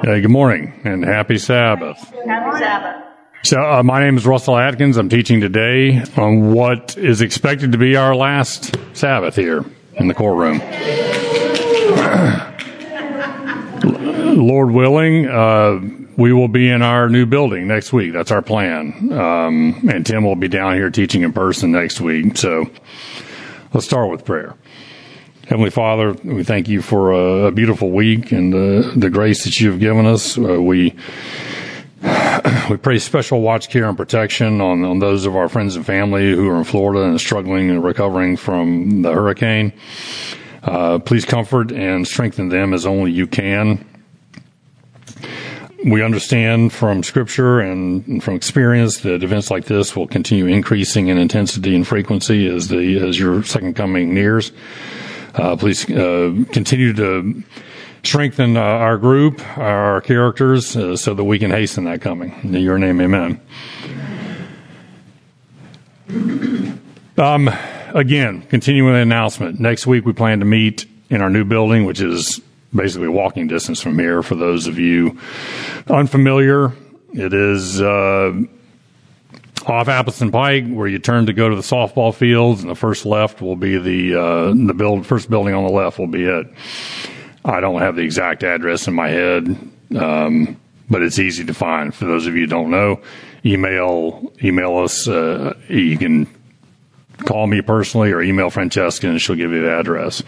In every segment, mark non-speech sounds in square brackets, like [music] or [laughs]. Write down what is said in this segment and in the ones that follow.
Hey, good morning and happy Sabbath. Happy Sabbath. So, uh, my name is Russell Atkins. I'm teaching today on what is expected to be our last Sabbath here in the courtroom. [clears throat] Lord willing, uh, we will be in our new building next week. That's our plan. Um, and Tim will be down here teaching in person next week. So, let's start with prayer. Heavenly Father, we thank you for a, beautiful week and uh, the grace that you have given us. Uh, we [sighs] we pray special watch care and protection on, on those of our friends and family who are in Florida and struggling and recovering from the hurricane. Uh, please comfort and strengthen them as only you can. We understand from scripture and from experience that events like this will continue increasing in intensity and frequency as the as your second coming nears. Uh, please uh, continue to strengthen uh, our group, our characters, uh, so that we can hasten that coming. In your name, amen. Um, again, continuing the announcement. Next week, we plan to meet in our new building, which is basically walking distance from here. For those of you unfamiliar, it is uh, off Appleton Pike, where you turn to go to the softball fields, and the first left will be the uh, the build first building on the left will be it. I don't have the exact address in my head, um, but it's easy to find. For those of you who don't know, email email us. Uh, you can call me personally or email Francesca, and she'll give you the address.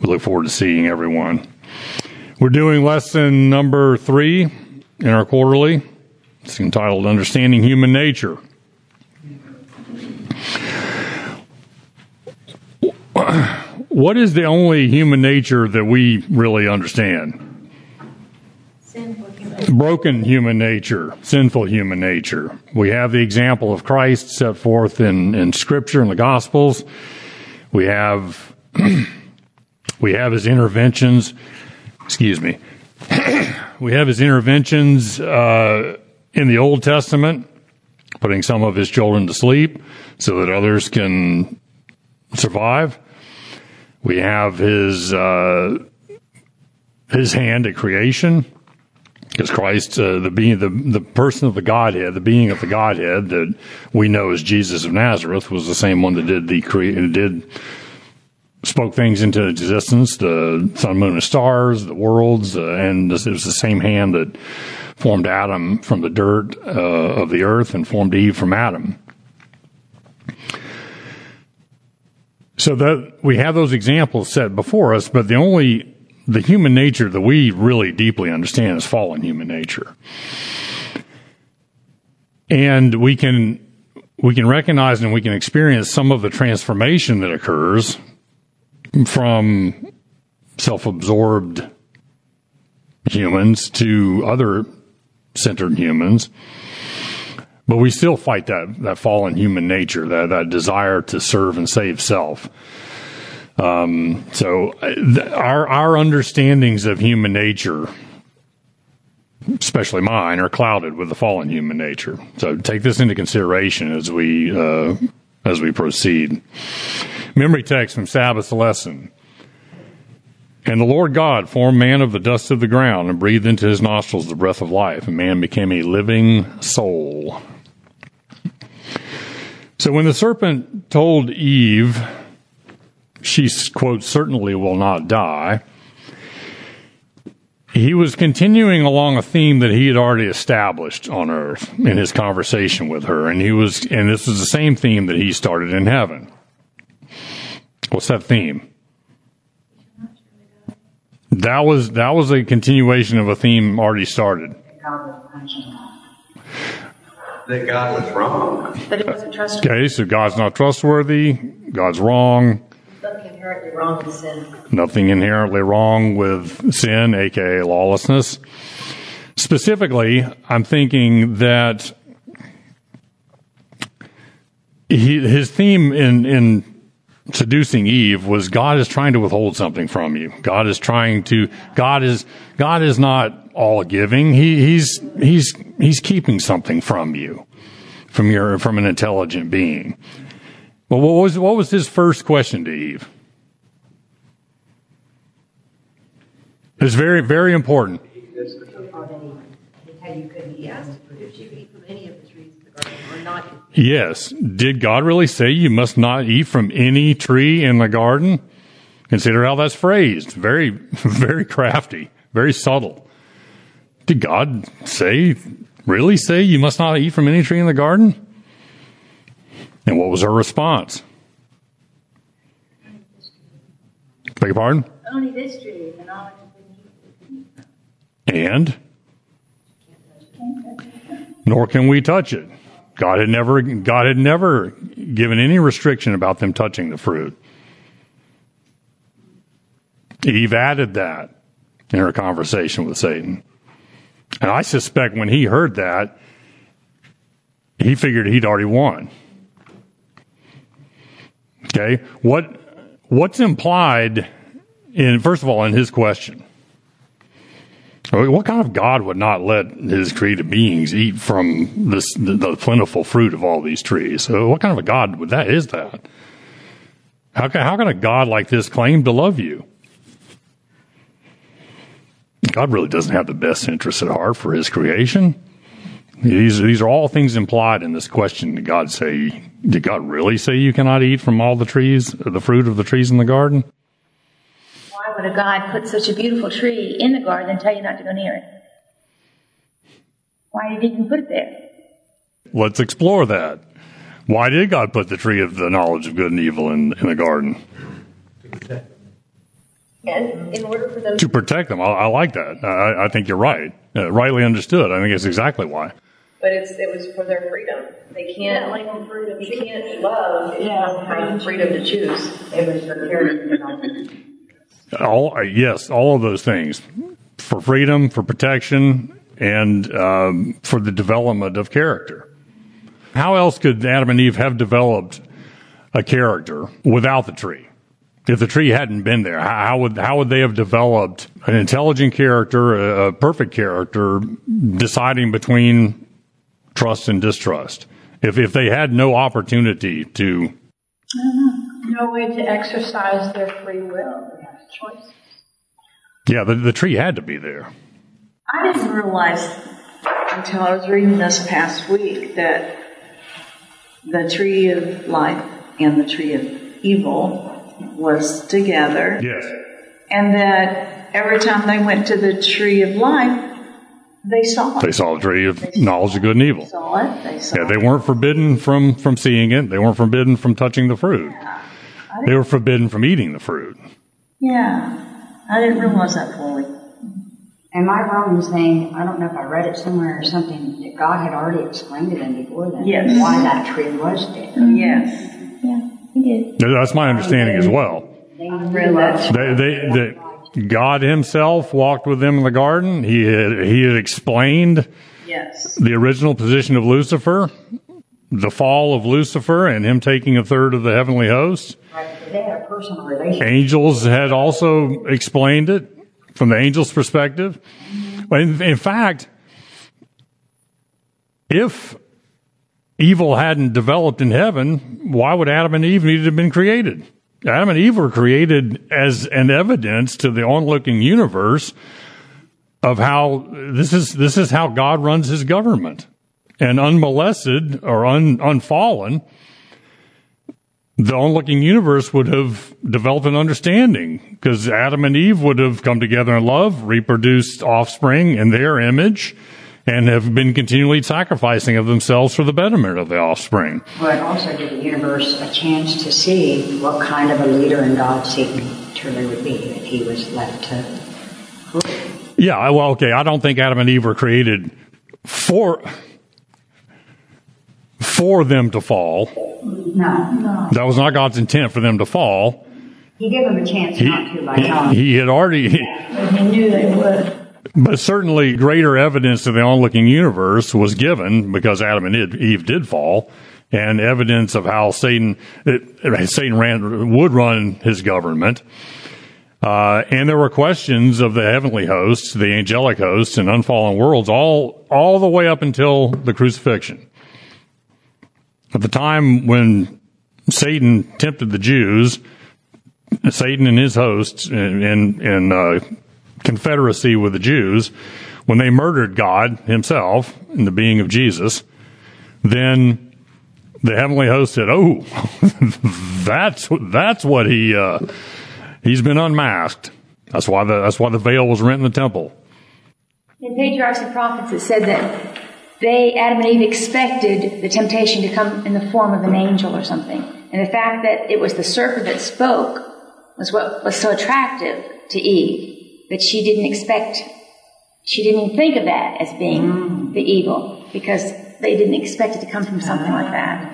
We look forward to seeing everyone. We're doing lesson number three in our quarterly. It's entitled Understanding Human Nature. What is the only human nature that we really understand? Broken human nature, sinful human nature. We have the example of Christ set forth in, in Scripture and the Gospels. We have [clears throat] we have his interventions. Excuse me. [clears throat] we have his interventions uh, in the Old Testament, putting some of his children to sleep so that others can survive. We have his uh, his hand at creation, because Christ, uh, the being the the person of the Godhead, the being of the Godhead that we know as Jesus of Nazareth, was the same one that did the create did spoke things into existence, the sun, moon, and stars, the worlds, uh, and it was the same hand that formed Adam from the dirt uh, of the earth and formed Eve from Adam. So that we have those examples set before us, but the only the human nature that we really deeply understand is fallen human nature. And we can we can recognize and we can experience some of the transformation that occurs from self-absorbed humans to other centered humans. But we still fight that, that fallen human nature, that, that desire to serve and save self. Um, so our, our understandings of human nature, especially mine, are clouded with the fallen human nature. So take this into consideration as we, uh, as we proceed. Memory text from Sabbath's lesson. And the Lord God formed man of the dust of the ground and breathed into his nostrils the breath of life, and man became a living soul. So when the serpent told Eve, she, quote, certainly will not die, he was continuing along a theme that he had already established on earth in his conversation with her. And he was, and this is the same theme that he started in heaven. What's that theme? That was that was a continuation of a theme already started. That God was wrong. That he wasn't trustworthy. Okay, so God's not trustworthy. God's wrong. Nothing inherently wrong with sin. Nothing inherently wrong with sin, aka lawlessness. Specifically, I'm thinking that he, his theme in in seducing Eve was God is trying to withhold something from you. God is trying to, God is, God is not all giving. He, he's, he's, he's keeping something from you, from your, from an intelligent being. Well, what was, what was his first question to Eve? It's very, very important. Yes. Did God really say you must not eat from any tree in the garden? Consider how that's phrased. Very, [laughs] very crafty, very subtle. Did God say, really say you must not eat from any tree in the garden? And what was her response? Beg your pardon? Only this tree, the knowledge of good and evil. And? Nor can we touch it. God had never, God had never given any restriction about them touching the fruit. Eve added that in her conversation with Satan. And I suspect when he heard that, he figured he'd already won. Okay? What, what's implied in, first of all, in his question? What kind of God would not let his created beings eat from this, the, the plentiful fruit of all these trees? So what kind of a God would that is that? How can, how can a God like this claim to love you? God really doesn't have the best interest at heart for his creation. These, these are all things implied in this question. Did God say, did God really say you cannot eat from all the trees, the fruit of the trees in the garden? Why would a God put such a beautiful tree in the garden and tell you not to go near it? Why did he even put it there? Let's explore that. Why did God put the tree of the knowledge of good and evil in, in the garden? And in order for them To protect them. I, I like that. I, I think you're right. Uh, rightly understood. I think it's exactly why. But it's, it was for their freedom. They can't, like, you can't love if you freedom to choose. It was for character development. All uh, yes, all of those things for freedom, for protection, and um, for the development of character. How else could Adam and Eve have developed a character without the tree? If the tree hadn't been there, how would how would they have developed an intelligent character, a, a perfect character, deciding between trust and distrust? If if they had no opportunity to No way to exercise their free will. They choice. Yeah, the, the tree had to be there. I didn't realize until I was reading this past week that the tree of life and the tree of evil was together, Yes. and that every time they went to the tree of life, they saw it. They saw the tree of knowledge of good and evil. They saw it. They saw Yeah, they weren't forbidden from, from seeing it. They weren't forbidden from touching the fruit. They were forbidden from eating the fruit. Yeah, I didn't realize that fully. Am I wrong in saying, I don't know if I read it somewhere or something, that God had already explained it in before then? Yes. Why that tree was there? Mm-hmm. Yes, Yeah, he did. That's my understanding as well. They read that. They, they, they, God himself walked with them in the garden. He had, he had explained yes, the original position of Lucifer, the fall of Lucifer, and him taking a third of the heavenly host. They had a personal relationship. Angels had also explained it from the angels' perspective. In, in fact, if evil hadn't developed in heaven, why would Adam and Eve need to have been created? Adam and Eve were created as an evidence to the onlooking universe of how this is this is how God runs his government. And unmolested or un, unfallen, the onlooking universe would have developed an understanding because Adam and Eve would have come together in love, reproduced offspring in their image, and have been continually sacrificing of themselves for the betterment of the offspring. But also give the universe a chance to see what kind of a leader in God Satan truly would be if he was left to. Yeah, well, okay, I don't think Adam and Eve were created for for them to fall. No, no. That was not God's intent for them to fall. He gave them a chance He, not to by telling he, he had already But he knew they would. But certainly greater evidence to the onlooking universe was given because Adam and Eve did fall and evidence of how Satan, it, Satan ran, would run his government. Uh, and there were questions of the heavenly hosts, the angelic hosts and unfallen worlds all, all the way up until the crucifixion. At the time when Satan tempted the Jews, Satan and his hosts in, in, in uh, confederacy with the Jews, when they murdered God himself in the being of Jesus, then the heavenly host said, "Oh, [laughs] that's that's what he uh, he's been unmasked. That's why the that's why the veil was rent in the temple." In Patriarchs and Prophets, it said that they, Adam and Eve, expected the temptation to come in the form of an angel or something. And the fact that it was the serpent that spoke was what was so attractive to Eve that she didn't expect, she didn't even think of that as being the evil because they didn't expect it to come from something like that.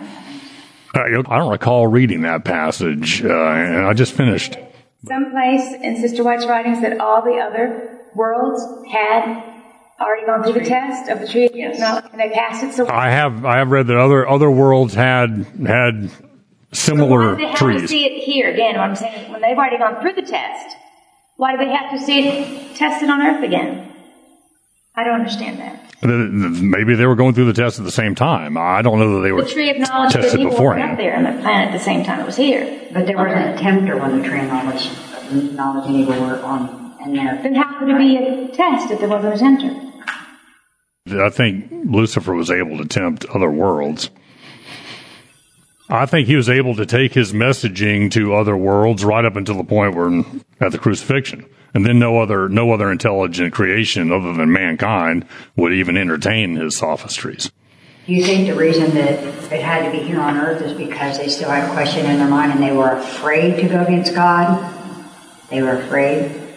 Uh, you know, I don't recall reading that passage, uh, and I just finished. Someplace in Sister White's writings that all the other worlds had already gone through the test of the tree of knowledge, and they passed it. So I have I have read that other other worlds had had similar trees. why do they have to see it here again? What I'm saying is when they've already gone through the test, why do they have to see it tested on Earth again? I don't understand that. Maybe they were going through the test at the same time. I don't know that they were The tree of knowledge of tested evil beforehand. up there on the planet at the same time it was here. But there wasn't a tempter when the tree of knowledge, knowledge and evil on in there. Then how could it be a test if there wasn't a tempter? I think Lucifer was able to tempt other worlds. I think he was able to take his messaging to other worlds right up until the point where at the crucifixion. And then no other no other intelligent creation other than mankind would even entertain his sophistries. Do you think the reason that it had to be here on earth is because they still had a question in their mind and they were afraid to go against God? They were afraid?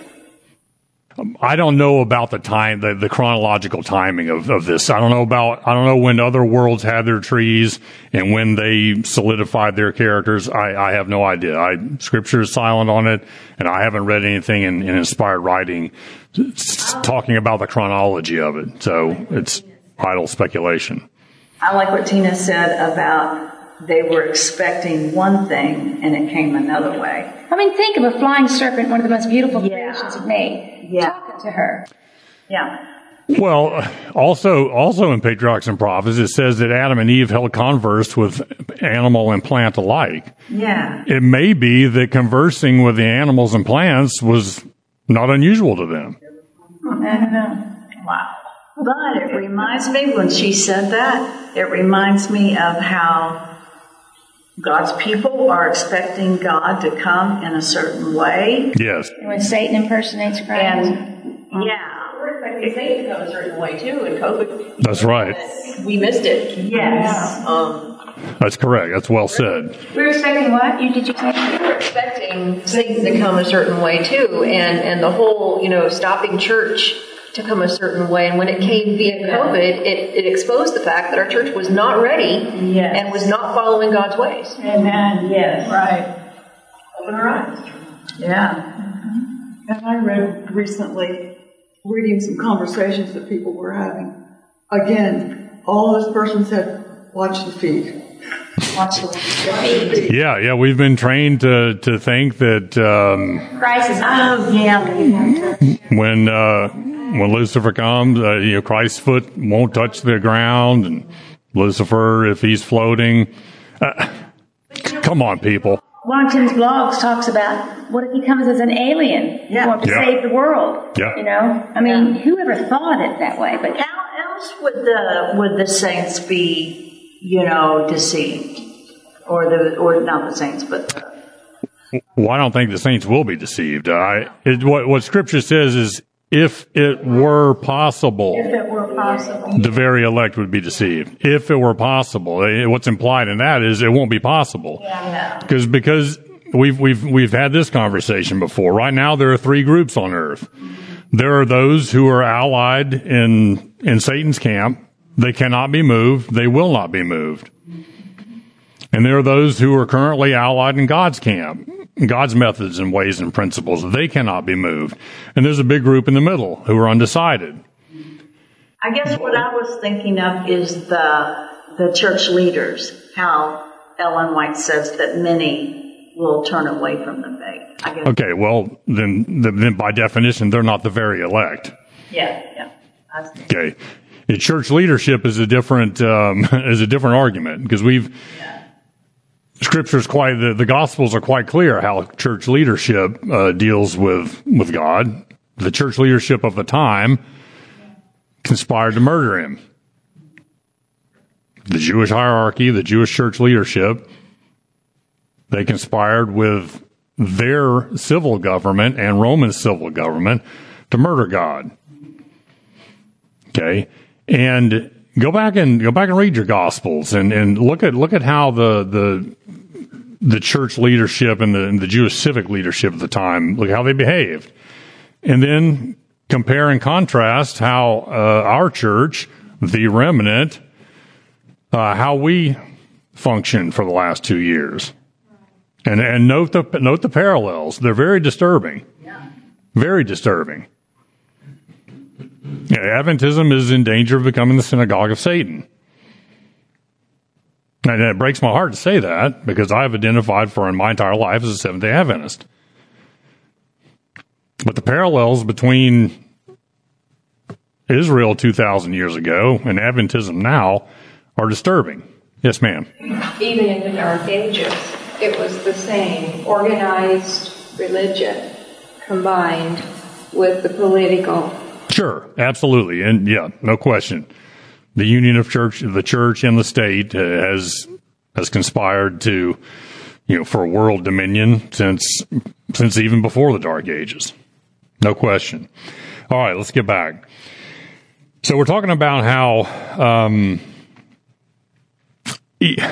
I don't know about the time, the, the chronological timing of, of this. I don't know about, I don't know when other worlds had their trees and when they solidified their characters. I, I have no idea. I, scripture is silent on it and I haven't read anything in, in inspired writing talking about the chronology of it. So it's idle speculation. I like what Tina said about they were expecting one thing and it came another way. I mean, think of a flying serpent, one of the most beautiful Yeah. creations you've made. Yeah. Talking to her. Yeah. Well, also, also in Patriarchs and Prophets, it says that Adam and Eve held converse with animal and plant alike. Yeah. It may be that conversing with the animals and plants was not unusual to them. I don't know. Wow. But it reminds me, when she said that, it reminds me of how God's people are expecting God to come in a certain way. Yes. When Satan impersonates Christ. And, yeah. We're expecting Satan to come a certain way too, and COVID, That's right. we missed it. Yes. Um, That's correct. That's well said. We're expecting what? You did you say? we were expecting Satan to come a certain way too, and, and the whole, you know, stopping church to come a certain way. And when it came via COVID, it, it exposed the fact that our church was not ready Yes. and was not following God's ways. Amen. Yes. Right. Open our eyes. Yeah. And I read recently, reading some conversations that people were having. Again, all this person said, watch the feed. Watch the Yeah, yeah. We've been trained to to think that um, Christ is Oh, yeah. when uh, when Lucifer comes, uh, you know, Christ's foot won't touch the ground, and Lucifer, if he's floating, uh, come on, people. One of Tim's blogs talks about what if he comes as an alien Yeah. going to Yeah. save the world? Yeah. You know, I mean, whoever thought it that way? But How else would the would the saints be, you know, deceived, or the or not the saints, but the, Well, I don't think the saints will be deceived. I it, what what Scripture says is, if it were possible, If it were possible. the very elect would be deceived. If it were possible, Eh, what's implied in that is it won't be possible. Because because we've we've we've had this conversation before. Right now, there are three groups on Earth. There are those who are allied in in Satan's camp. They cannot be moved. They will not be moved. And there are those who are currently allied in God's camp, God's methods and ways and principles. They cannot be moved. And there's a big group in the middle who are undecided. I guess what I was thinking of is the the church leaders. How Ellen White says that many will turn away from the faith. Okay, well, then, then by definition, they're not the very elect. Yeah, yeah. Okay, The church leadership is a different um, [laughs] is a different argument because we've scriptures quite the, the gospels are quite clear how church leadership uh, deals with with God. the church leadership of the time conspired to murder him. The Jewish hierarchy, the Jewish church leadership, they conspired with their civil government and Roman civil government to murder God. Okay. And go back and go back and read your gospels and, and look at look at how the the the church leadership and the, and the Jewish civic leadership at the time look how they behaved, and then compare and contrast how uh, our church, the remnant, uh, how we functioned for the last two years, and and note the note the parallels. They're very disturbing, very disturbing. Adventism is in danger of becoming the synagogue of Satan. And it breaks my heart to say that because I've identified for my entire life as a Seventh day Adventist. But the parallels between Israel 2,000 years ago and Adventism now are disturbing. Yes, ma'am. Even in the Dark Ages, it was the same organized religion combined with the political Sure, absolutely, and yeah, no question. The union of church, the church and the state has has conspired to, you know, for world dominion since since even before the Dark Ages. No question. All right, let's get back. So we're talking about how um, in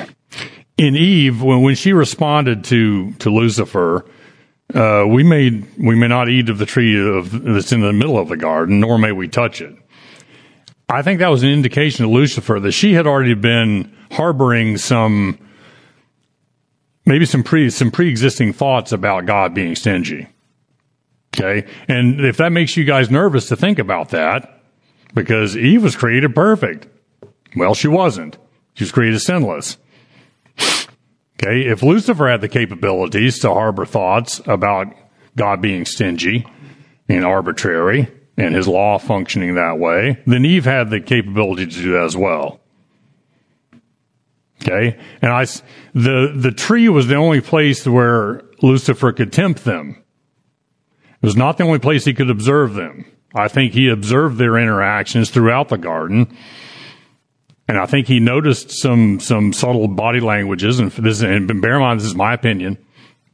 Eve, when when she responded to to Lucifer uh, we may we may not eat of the tree of that's in the middle of the garden, nor may we touch it. I think that was an indication to Lucifer that she had already been harboring some maybe some pre some pre existing thoughts about God being stingy. Okay, and if that makes you guys nervous to think about that, because Eve was created perfect, well, she wasn't. She was created sinless. Okay, if Lucifer had the capabilities to harbor thoughts about God being stingy and arbitrary and his law functioning that way, then Eve had the capability to do that as well. Okay, and I, the the tree was the only place where Lucifer could tempt them. It was not the only place he could observe them. I think he observed their interactions throughout the garden and I think he noticed some some subtle body languages. And this, and bear in mind, this is my opinion.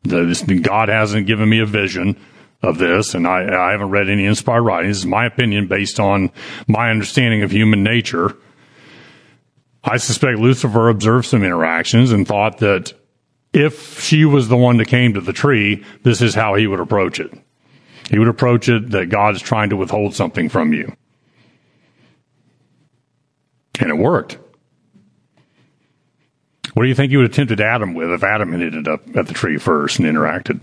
This, God hasn't given me a vision of this, and I, I haven't read any inspired writings. This is my opinion based on my understanding of human nature. I suspect Lucifer observed some interactions and thought that if she was the one that came to the tree, this is how he would approach it. He would approach it that God is trying to withhold something from you. And it worked. What do you think he would have tempted Adam with if Adam had ended up at the tree first and interacted?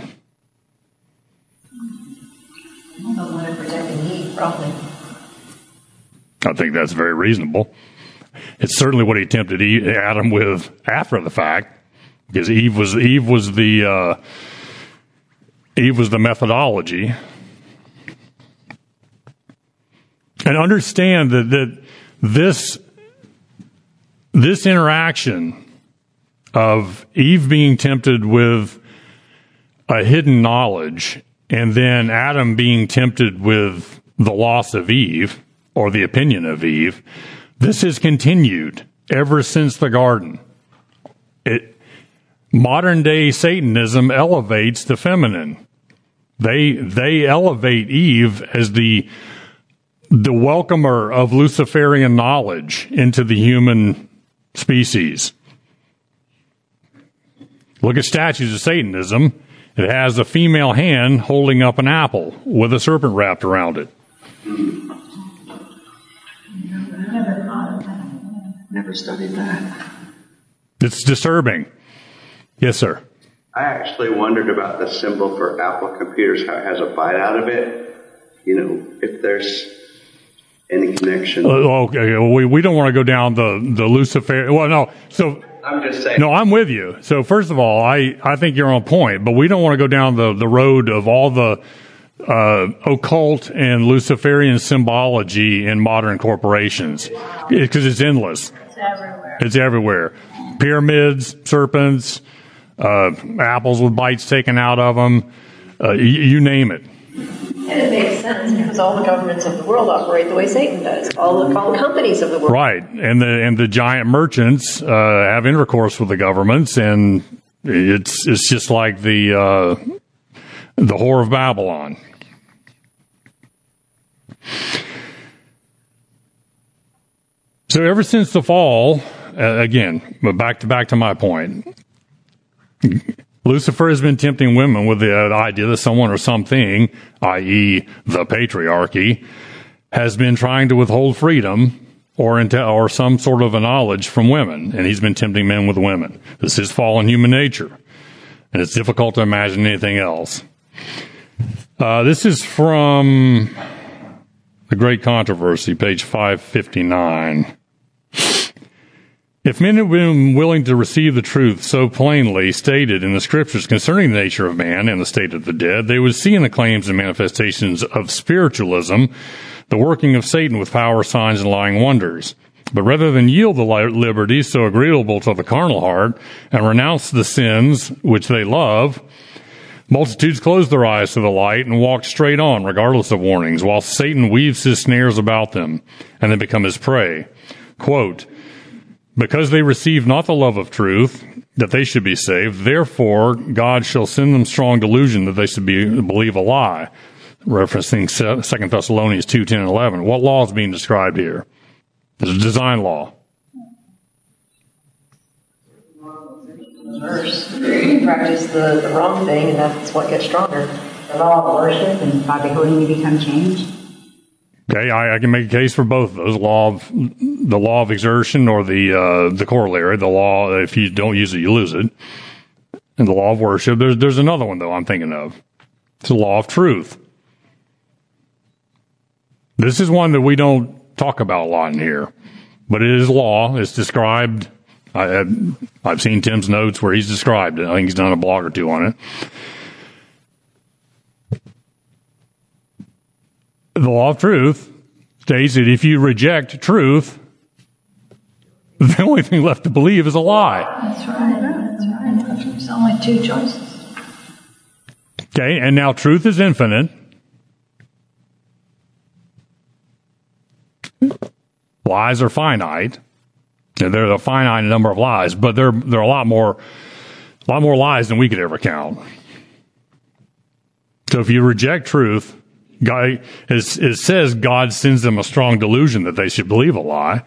Eve. I think that's very reasonable. It's certainly what he tempted Adam with after the fact, because Eve was Eve was the uh, Eve was the methodology, and understand that that this this interaction of Eve being tempted with a hidden knowledge and then Adam being tempted with the loss of Eve or the opinion of Eve, this has continued ever since the garden. It, modern day Satanism elevates the feminine. They, they elevate Eve as the, the welcomer of Luciferian knowledge into the human species. Look at statues of Satanism. It has a female hand holding up an apple with a serpent wrapped around it. Never studied that. It's disturbing. Yes, sir. I actually wondered about the symbol for Apple computers, how it has a bite out of it. You know, if there's any connection. Uh, okay, we, we don't want to go down the, the Lucifer. Well, no. So I'm just saying. No, I'm with you. So first of all, I, I think you're on point, but we don't want to go down the, the road of all the uh, occult and Luciferian symbology in modern corporations because it's endless. It's everywhere. It's everywhere. Pyramids, serpents, uh, apples with bites taken out of them, uh, you, you name it. Sense because all the governments of the world operate the way Satan does. All the, all the companies of the world. Right, and the and the giant merchants uh, have intercourse with the governments, and it's it's just like the uh, the whore of Babylon. So ever since the fall, uh, again, but back to back to my point, Lucifer has been tempting women with the idea that someone or something, i.e., the patriarchy, has been trying to withhold freedom or or some sort of a knowledge from women, and he's been tempting men with women. This is fallen human nature, and it's difficult to imagine anything else. Uh, this is from the Great Controversy, page 559. If men had been willing to receive the truth so plainly stated in the scriptures concerning the nature of man and the state of the dead, they would see in the claims and manifestations of spiritualism the working of Satan with power, signs, and lying wonders. But rather than yield the liberty so agreeable to the carnal heart and renounce the sins which they love, multitudes close their eyes to the light and walk straight on, regardless of warnings, while Satan weaves his snares about them, and they become his prey. Quote, because they receive not the love of truth, that they should be saved, therefore God shall send them strong delusion that they should be, believe a lie. Referencing 2 Thessalonians 2, 10, and 11. What law is being described here? It's a design law. Verse practice the, the wrong thing, and that's what gets stronger. The law of worship and by beholding you become changed. Okay, I, I, can make a case for both of those. Law of the law of exertion or the uh, the corollary, the law if you don't use it, you lose it. And the law of worship. There's there's another one though I'm thinking of. It's the law of truth. This is one that we don't talk about a lot in here, but it is law. It's described. I, I've seen Tim's notes where he's described it. I think he's done a blog or two on it. The law of truth states that if you reject truth, the only thing left to believe is a lie. That's right. That's right. There's only two choices. Okay, and now truth is infinite. Lies are finite. There's a finite number of lies, but there there are a lot more a lot more lies than we could ever count. So if you reject truth, God, it, it says God sends them a strong delusion that they should believe a lie.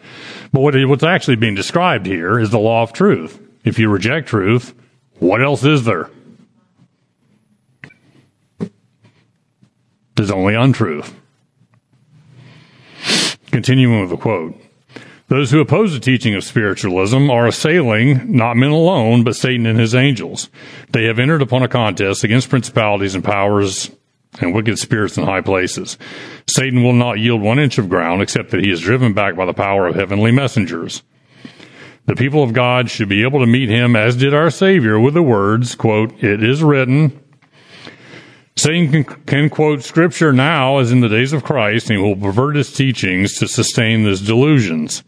But what, what's actually being described here is the law of truth. If you reject truth, what else is there? There's only untruth. Continuing with the quote. Those who oppose the teaching of spiritualism are assailing not men alone, but Satan and his angels. They have entered upon a contest against principalities and powers and wicked spirits in high places. Satan will not yield one inch of ground except that he is driven back by the power of heavenly messengers. The people of God should be able to meet him as did our Savior with the words, quote, it is written. Satan can, can quote scripture now as in the days of Christ and he will pervert his teachings to sustain his delusions.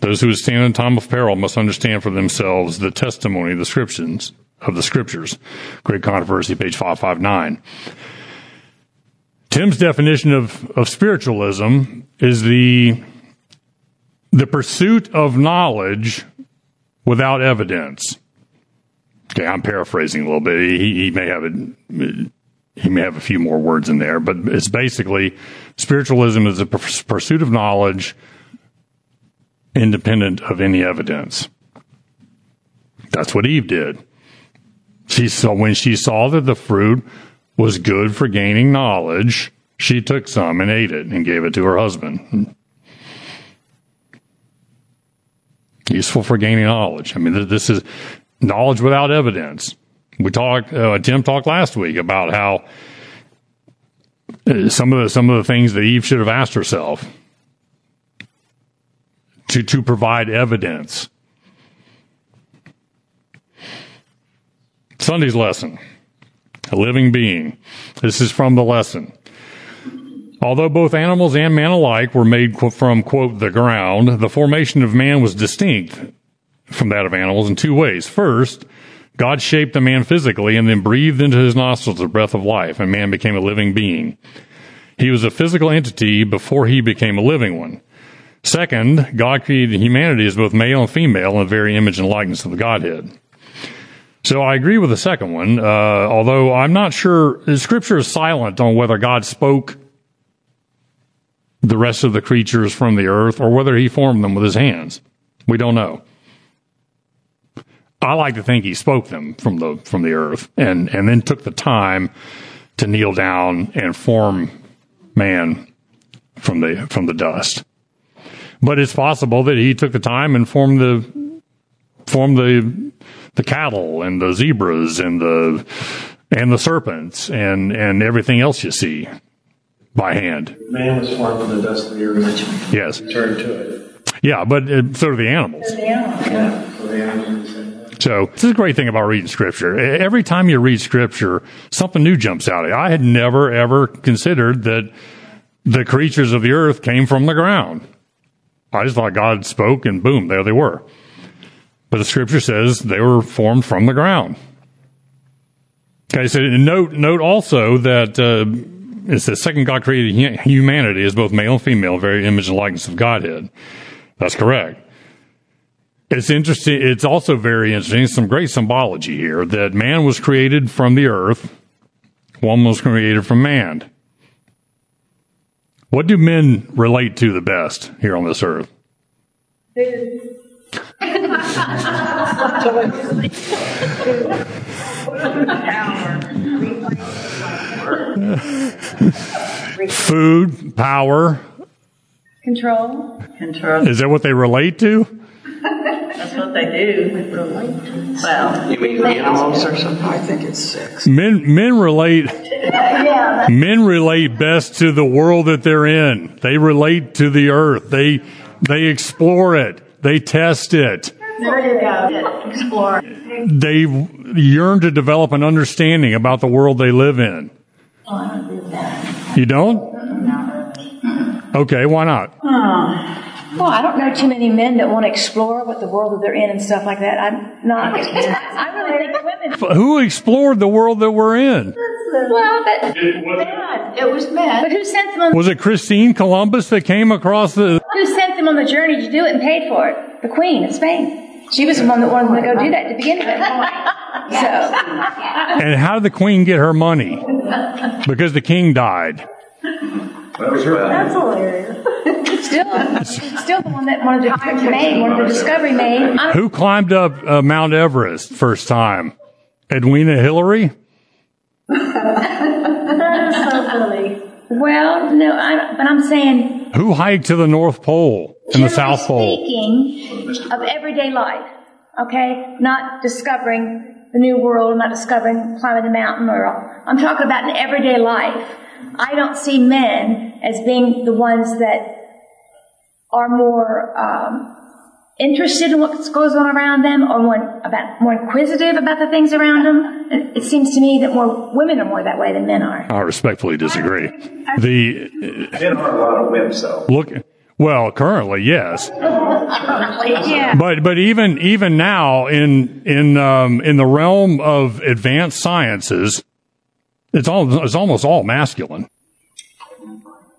Those who stand in time of peril must understand for themselves the testimony of the scriptures, of the scriptures. Great controversy, page 559. Tim's definition of, of spiritualism is the, the pursuit of knowledge without evidence. Okay, I'm paraphrasing a little bit. He, he may have a, he may have a few more words in there, but it's basically spiritualism is a pursuit of knowledge independent of any evidence. That's what Eve did. She saw when she saw that the fruit was good for gaining knowledge, she took some and ate it and gave it to her husband. Useful for gaining knowledge. I mean, this is knowledge without evidence. We talked, uh, Tim talked last week about how uh, some of the some of the things that Eve should have asked herself to to provide evidence. Sunday's lesson a living being. This is from the lesson. Although both animals and man alike were made from, quote, the ground, the formation of man was distinct from that of animals in two ways. First, God shaped the man physically and then breathed into his nostrils the breath of life, and man became a living being. He was a physical entity before he became a living one. Second, God created humanity as both male and female in the very image and likeness of the Godhead. So I agree with the second one, uh, although I'm not sure, the scripture is silent on whether God spoke the rest of the creatures from the earth or whether he formed them with his hands. We don't know. I like to think he spoke them from the from the earth and and then took the time to kneel down and form man from the from the dust. But it's possible that he took the time and formed the formed the the cattle and the zebras and the and the serpents and and everything else you see by hand. Man was formed from the dust of the earth. Yes. Turn to it. Yeah, but uh, so do the animals. Yeah. So the animals are the same. So this is a great thing about reading scripture. Every time you read scripture, something new jumps out at you. I had never ever considered that the creatures of the earth came from the ground. I just thought God spoke and boom, there they were. But the scripture says they were formed from the ground. Okay, so note note also that uh, it says second God created humanity as both male and female, very image and likeness of Godhead. That's correct. It's interesting. It's also very interesting. Some great symbology here that man was created from the earth, woman was created from man. What do men relate to the best here on this earth? Food, power. Control. Control. Is that what they relate to? That's what they do. Well, You mean animals or something? I think it's six. Men men relate [laughs] men relate best to the world that they're in. They relate to the earth. They they explore it. They test it. There you go. Explore. They yearn to develop an understanding about the world they live in. Oh, I don't agree that. You don't? Okay, why not? Well, I don't know too many men that want to explore what the world that they're in and stuff like that. I'm not. [laughs] I really think women. Who explored the world that we're in? Well, but, It was men. but who sent them on? Was it Christine Columbus that came across the Who sent them on the journey to do it and paid for it? The Queen of Spain. She was the one that wanted them to go do that to begin with. So, and how did the queen get her money? Because the king died. That's hilarious. still, still the one that wanted to find made, wanted the discovery made. I'm, Who climbed up uh, Mount Everest first time? Edwina Hillary? [laughs] That is so funny. Well, no, I, but I'm saying Who hiked to the North Pole and the South Pole? Speaking of everyday life, okay, not discovering the new world, not discovering climbing the mountain, or I'm talking about in everyday life. I don't see men as being the ones that are more um, interested in what goes on around them, or more about more inquisitive about the things around them. It, it seems to me that more women are more that way than men are. I respectfully disagree. The Men are a lot of wimps, though. look, well, currently, yes, Yeah. but but even even now in in um, in the realm of advanced sciences, it's all it's almost all masculine.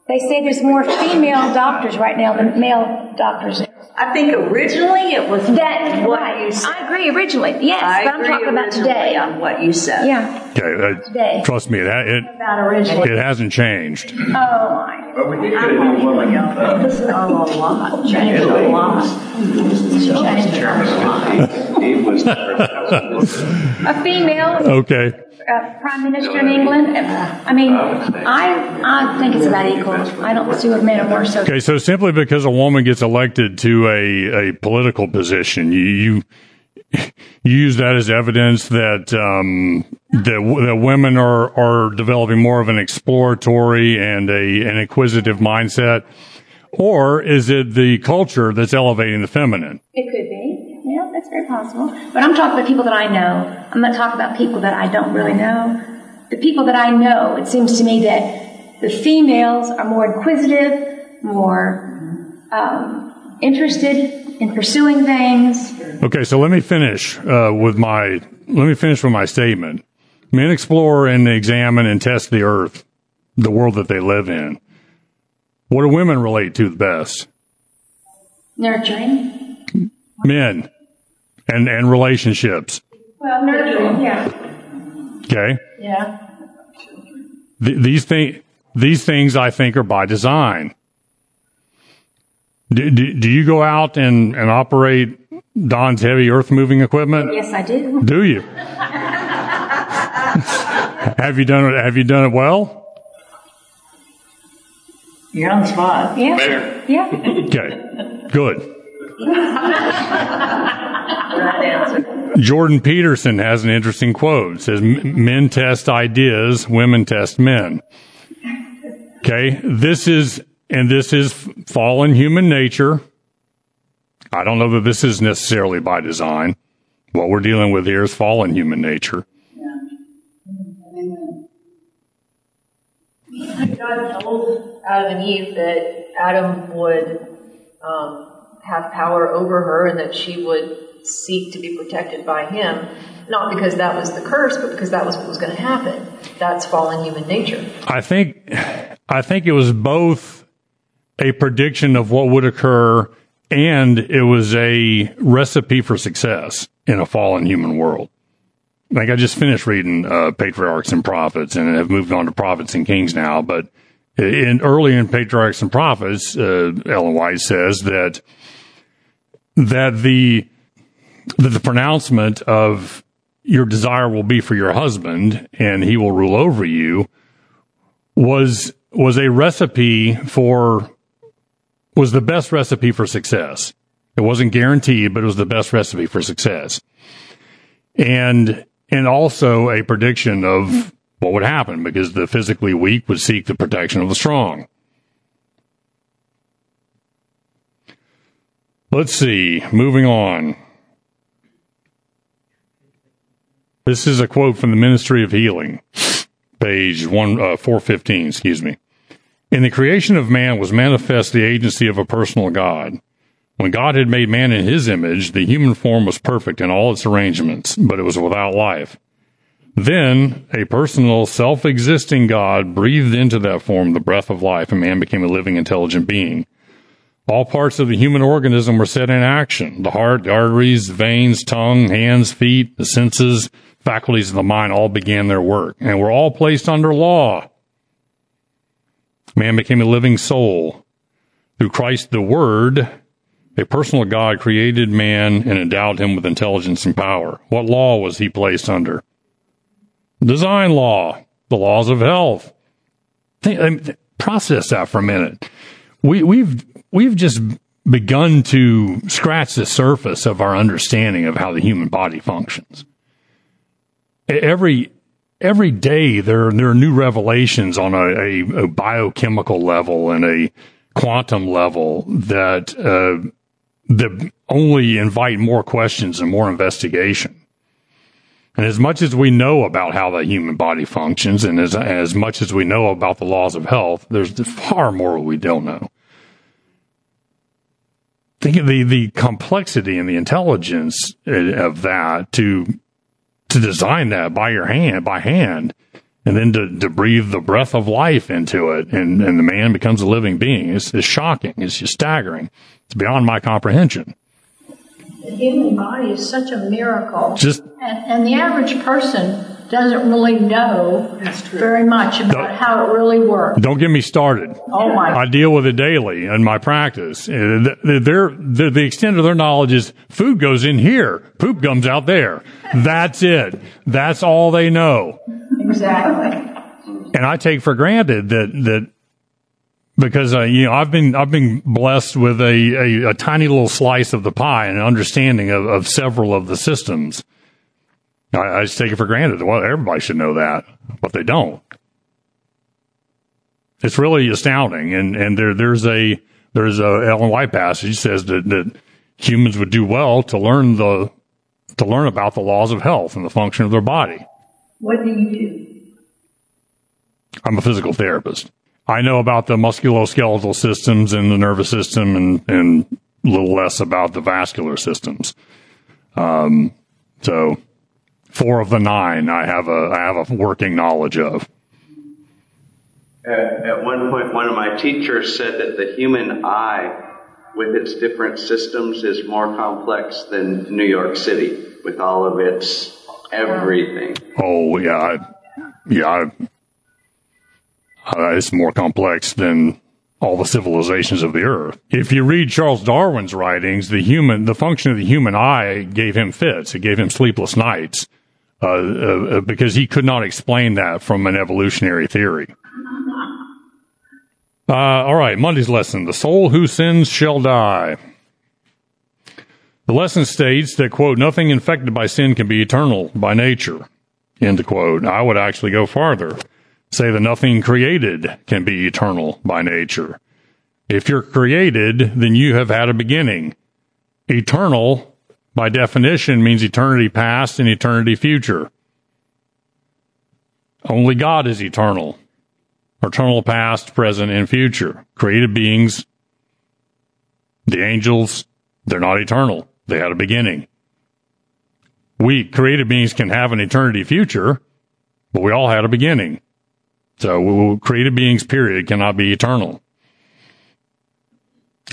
They say there's more female doctors right now than male doctors. I think originally it was That what right. you said. I agree originally, yes, I but I'm talking about today. on what you said. Yeah, Okay, uh, Today. trust me, that it About originally. it hasn't changed. Oh my. But we did get a new woman. a lot. Changed a lot. Changed a lot. He was the [laughs] first A female Okay, uh, prime minister in England. I mean, I I think it's about equal. I don't see what men are more so. okay. So simply because a woman gets elected to a a political position, you you, you use that as evidence that um, that w- that women are are developing more of an exploratory and a an inquisitive mindset, or is it the culture that's elevating the feminine? It could be. That's very possible. But I'm talking about people that I know. I'm not talking about people that I don't really know. The people that I know, it seems to me that the females are more inquisitive, more um, interested in pursuing things. Okay, so let me finish uh, with my let me finish with my statement. Men explore and examine and test the earth. the world that they live in. What do women relate to the best? Nurturing. Men and and relationships. Well, nurturing, yeah. Okay, Yeah. Th- these things these things I think are by design. Do, do, do you go out and, and operate Don's heavy earth moving equipment? Yes, I do. Do you? [laughs] have you done it? Have you done it well? You're on the spot. Yeah. Yeah. Okay, good. [laughs] Jordan Peterson has an interesting quote. It says, "Men test ideas, women test men." Okay, this is and this is fallen human nature. I don't know that this is necessarily by design. What we're dealing with here is fallen human nature. God told Adam and Eve that Adam would um, have power over her and that she would seek to be protected by him, not because that was the curse, but because that was what was going to happen. That's fallen human nature. I think I think it was both a prediction of what would occur and it was a recipe for success in a fallen human world. Like I just finished reading uh, Patriarchs and Prophets and have moved on to Prophets and Kings now, but in early in Patriarchs and Prophets, uh, Ellen White says that that the that the pronouncement of your desire will be for your husband and he will rule over you was was a recipe for was the best recipe for success. It wasn't guaranteed, but it was the best recipe for success. And and also a prediction of what would happen because the physically weak would seek the protection of the strong. Let's see, moving on. This is a quote from the Ministry of Healing, page one uh, four fifteen. Excuse me. In the creation of man was manifest the agency of a personal God. When God had made man in his image, the human form was perfect in all its arrangements, but it was without life. Then a personal, self-existing God breathed into that form the breath of life, and man became a living, intelligent being. All parts of the human organism were set in action. The heart, the arteries, veins, tongue, hands, feet, the senses, faculties of the mind all began their work and were all placed under law. Man became a living soul. Through Christ the Word, a personal God created man and endowed him with intelligence and power. What law was he placed under? Design law, the laws of health. Think, um, process that for a minute. We, we've we've just begun to scratch the surface of our understanding of how the human body functions. Every every day there there are new revelations on a, a, a biochemical level and a quantum level that uh, that only invite more questions and more investigation. And as much as we know about how the human body functions, and as as much as we know about the laws of health, there's far more we don't know. Think of the the complexity and the intelligence of that to to design that by your hand, by hand, and then to, to breathe the breath of life into it, and, and the man becomes a living being. It's, it's shocking. It's just staggering. It's beyond my comprehension. The human body is such a miracle. Just And, and the average person doesn't really know very much about No. how it really works. don't get me started. Oh my I deal with it daily in my practice. Uh, th- Their, the, the extent of their knowledge is food goes in here, poop comes out there. That's it. That's all they know. Exactly. and I take for granted that that because uh, you know I've been I've been blessed with a, a, a tiny little slice of the pie and an understanding of, of several of the systems. I, I just take it for granted. Well, everybody should know that, but they don't. It's really astounding, and and there there's a there's a Ellen White passage says that that humans would do well to learn the to learn about the laws of health and the function of their body. What do you do? I'm a physical therapist. I know about the musculoskeletal systems and the nervous system and, and a little less about the vascular systems. Um, so four of the nine I have a, I have a working knowledge of. At, at one point, one of my teachers said that the human eye, with its different systems, is more complex than New York City, with all of its everything. Oh yeah, I- yeah. I- Uh, it's more complex than all the civilizations of the earth. If you read Charles Darwin's writings, the human, the function of the human eye gave him fits. It gave him sleepless nights uh, uh, because he could not explain that from an evolutionary theory. Uh, all right, Monday's lesson: the soul who sins shall die. The lesson states that, quote, nothing infected by sin can be eternal by nature, end quote. I would actually go farther, say that nothing created can be eternal by nature. If you're created, then you have had a beginning. Eternal, by definition, means eternity past and eternity future. Only God is eternal. Eternal past, present, and future. Created beings, the angels, they're not eternal. They had a beginning. We created beings can have an eternity future, but we all had a beginning. So created beings, period, cannot be eternal.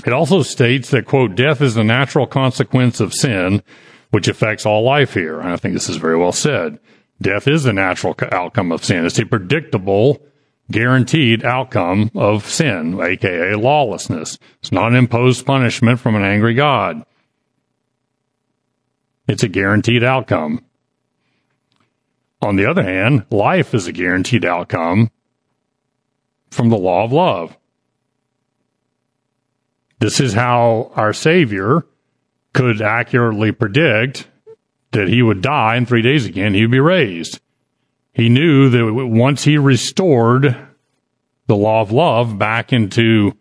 It also states that, quote, death is the natural consequence of sin, which affects all life here. And I think this is very well said. Death is the natural outcome of sin. It's a predictable, guaranteed outcome of sin, aka lawlessness. It's not an imposed punishment from an angry God. It's a guaranteed outcome. On the other hand, life is a guaranteed outcome from the law of love. This is how our Savior could accurately predict that he would die and three days again he would be raised. He knew that once he restored the law of love back into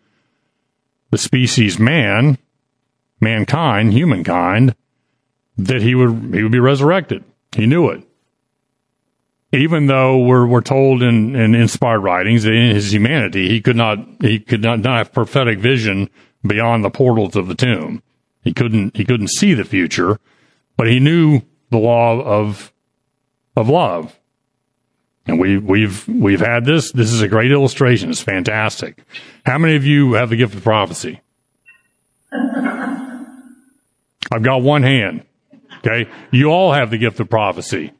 the species man, mankind, humankind, that he would he would be resurrected. He knew it. Even though we're we're told in, in inspired writings that in his humanity he could not he could not, not have prophetic vision beyond the portals of the tomb. He couldn't he couldn't see the future, but he knew the law of of love. And we we've we've had this. This is a great illustration. It's fantastic. How many of you have the gift of prophecy? I've got one hand. Okay. You all have the gift of prophecy.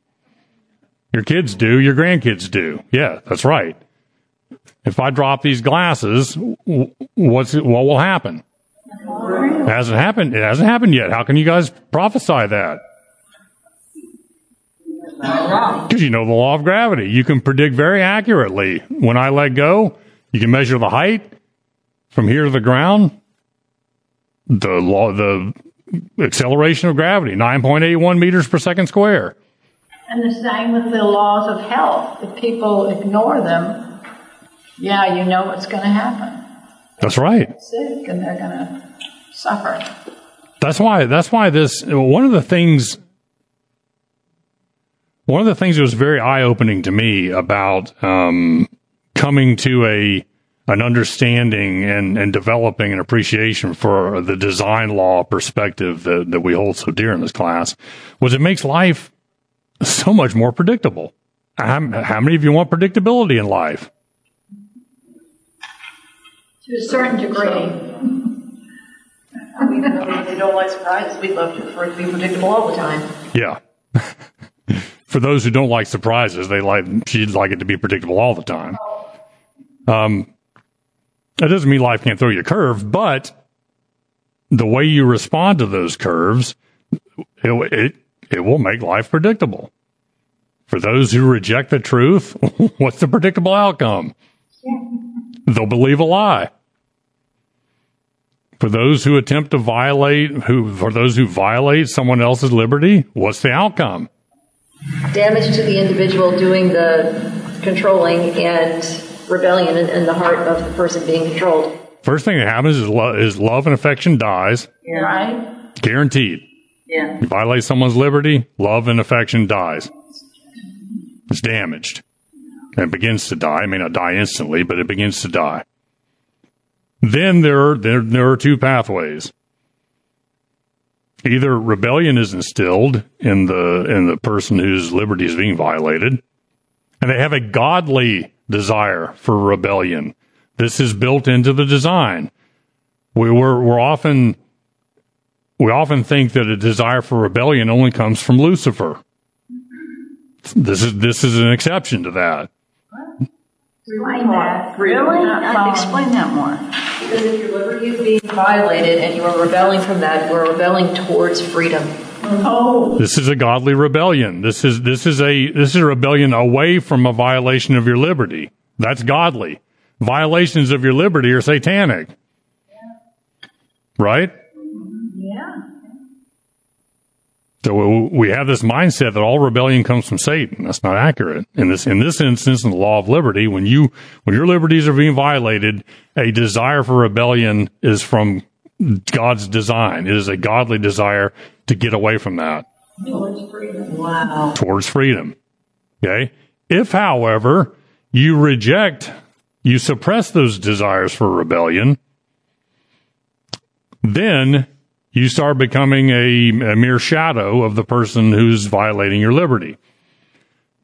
Your kids do. Your grandkids do. Yeah, that's right. If I drop these glasses, what's what will happen? It hasn't happened. It hasn't happened yet. How can you guys prophesy that? Because you know the law of gravity. You can predict very accurately. When I let go, you can measure the height from here to the ground. The law, the acceleration of gravity, 9.81 meters per second square. And the same with the laws of health. If people ignore them, yeah, you know what's going to happen. That's right. Sick, and they're going to suffer. That's why. That's why this. One of the things. One of the things that was very eye opening to me about um, coming to a an understanding and, and developing an appreciation for the design law perspective that, that we hold so dear in this class was it makes life so much more predictable. How, how many of you want predictability in life? To a certain degree. I mean, if they don't like surprises, we'd love to, for it to be predictable all the time. Yeah. [laughs] For those who don't like surprises, they like she'd like it to be predictable all the time. Um, that doesn't mean life can't throw you a curve, but the way you respond to those curves, it it, it will make life predictable. For those who reject the truth, [laughs] what's the predictable outcome? They'll believe a lie. For those who attempt to violate, who for those who violate someone else's liberty, what's the outcome? Damage to the individual doing the controlling and rebellion in, in the heart of the person being controlled. First thing that happens is, lo- is love and affection dies, Yeah. Right? guaranteed. Yeah. You violate someone's liberty, love and affection dies. It's damaged. And it begins to die. It may not die instantly, but it begins to die. Then there are, there, there are two pathways. Either rebellion is instilled in the, in the person whose liberty is being violated, and they have a godly desire for rebellion. This is built into the design. We were, we're often, we often think that a desire for rebellion only comes from Lucifer. This is, this is an exception to that. Explain that. Really? Not Uh. Explain that more. Because if your liberty is being violated and you are rebelling from that, you are rebelling towards freedom. Oh, This is a godly rebellion. This is this is a this is a rebellion away from a violation of your liberty. That's godly. Violations of your liberty are satanic. Right? So we have this mindset that all rebellion comes from Satan. That's not accurate. In this in this instance, in the law of liberty, when you when your liberties are being violated, a desire for rebellion is from God's design. It is a godly desire to get away from that Towards freedom. Wow. towards freedom. Okay. If, however, you reject, you suppress those desires for rebellion, then you start becoming a, a mere shadow of the person who's violating your liberty.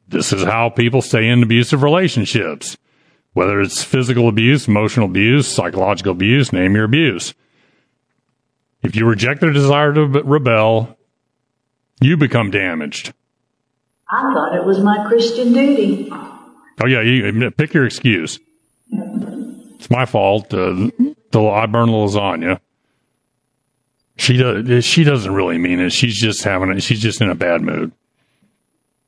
This is how people stay in abusive relationships. Whether it's physical abuse, emotional abuse, psychological abuse, name your abuse. If you reject their desire to rebel, you become damaged. I thought it was my Christian duty. Oh yeah, you pick your excuse. It's my fault. Uh, the I burn the lasagna. She does. She doesn't really mean it. She's just having it. She's just in a bad mood.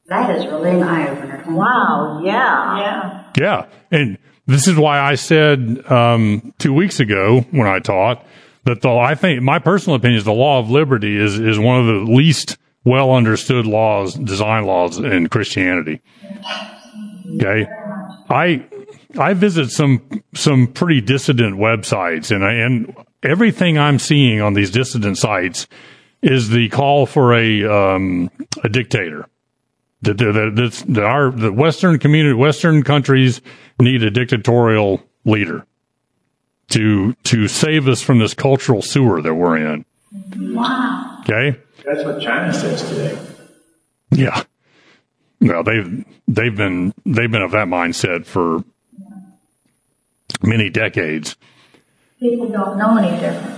That is really an eye opener. Wow, yeah. Yeah. Yeah, and this is why I said um, two weeks ago when I taught that the I think my personal opinion is the law of liberty is is one of the least well understood laws, design laws in Christianity. Okay, I I visit some some pretty dissident websites, and I, and everything I'm seeing on these dissident sites is the call for a um, a dictator. That that, that, that's- that our the Western community, Western countries need a dictatorial leader to to save us from this cultural sewer that we're in. Wow. Okay. That's what China says today. Yeah. Well, they've they've been they've been of that mindset for many decades. People don't know any different.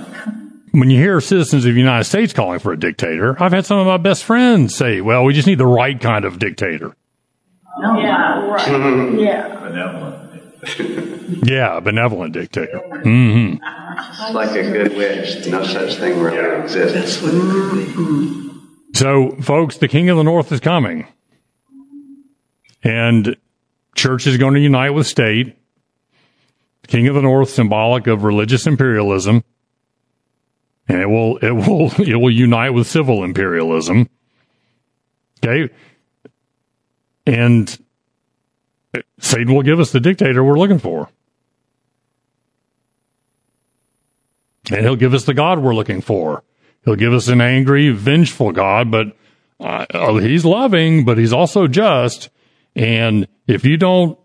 When you hear citizens of the United States calling for a dictator, I've had some of my best friends say, "Well, we just need the right kind of dictator." No, Yeah, right. [laughs] Yeah. Benevolent. Yeah, a benevolent dictator. hmm It's like a good witch. No such thing really exists. So, folks, the King of the North is coming, and church is going to unite with state. King of the North, symbolic of religious imperialism, and it will it will [laughs] it will unite with civil imperialism. Okay, and Satan will give us the dictator we're looking for, and he'll give us the God we're looking for. He'll give us an angry, vengeful God, but uh, oh, he's loving, but he's also just. And if you don't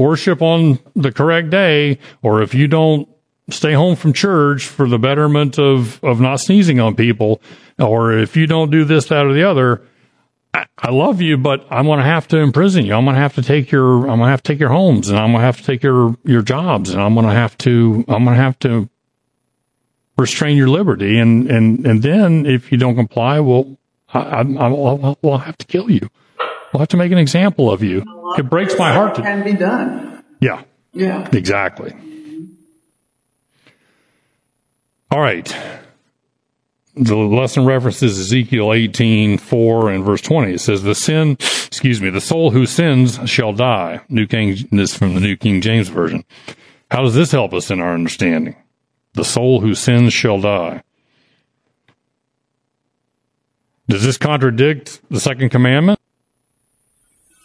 worship on the correct day, or if you don't stay home from church for the betterment of, of not sneezing on people, or if you don't do this, that, or the other, I, I love you, but I'm going to have to imprison you. I'm going to have to take your, I'm going to have to take your homes and I'm going to have to take your, your jobs and I'm going to have to, I'm going to have to restrain your liberty. And, and, and then if you don't comply, well, I, I, I'll, I'll have to kill you. I'll have to make an example of you. It breaks my heart to, Can be done. yeah, Yeah. exactly. All right. The lesson references Ezekiel 18, 4 and verse 20. It says, the sin, excuse me, the soul who sins shall die. New King, this is from the New King James Version. How does this help us in our understanding? The soul who sins shall die. Does this contradict the second commandment?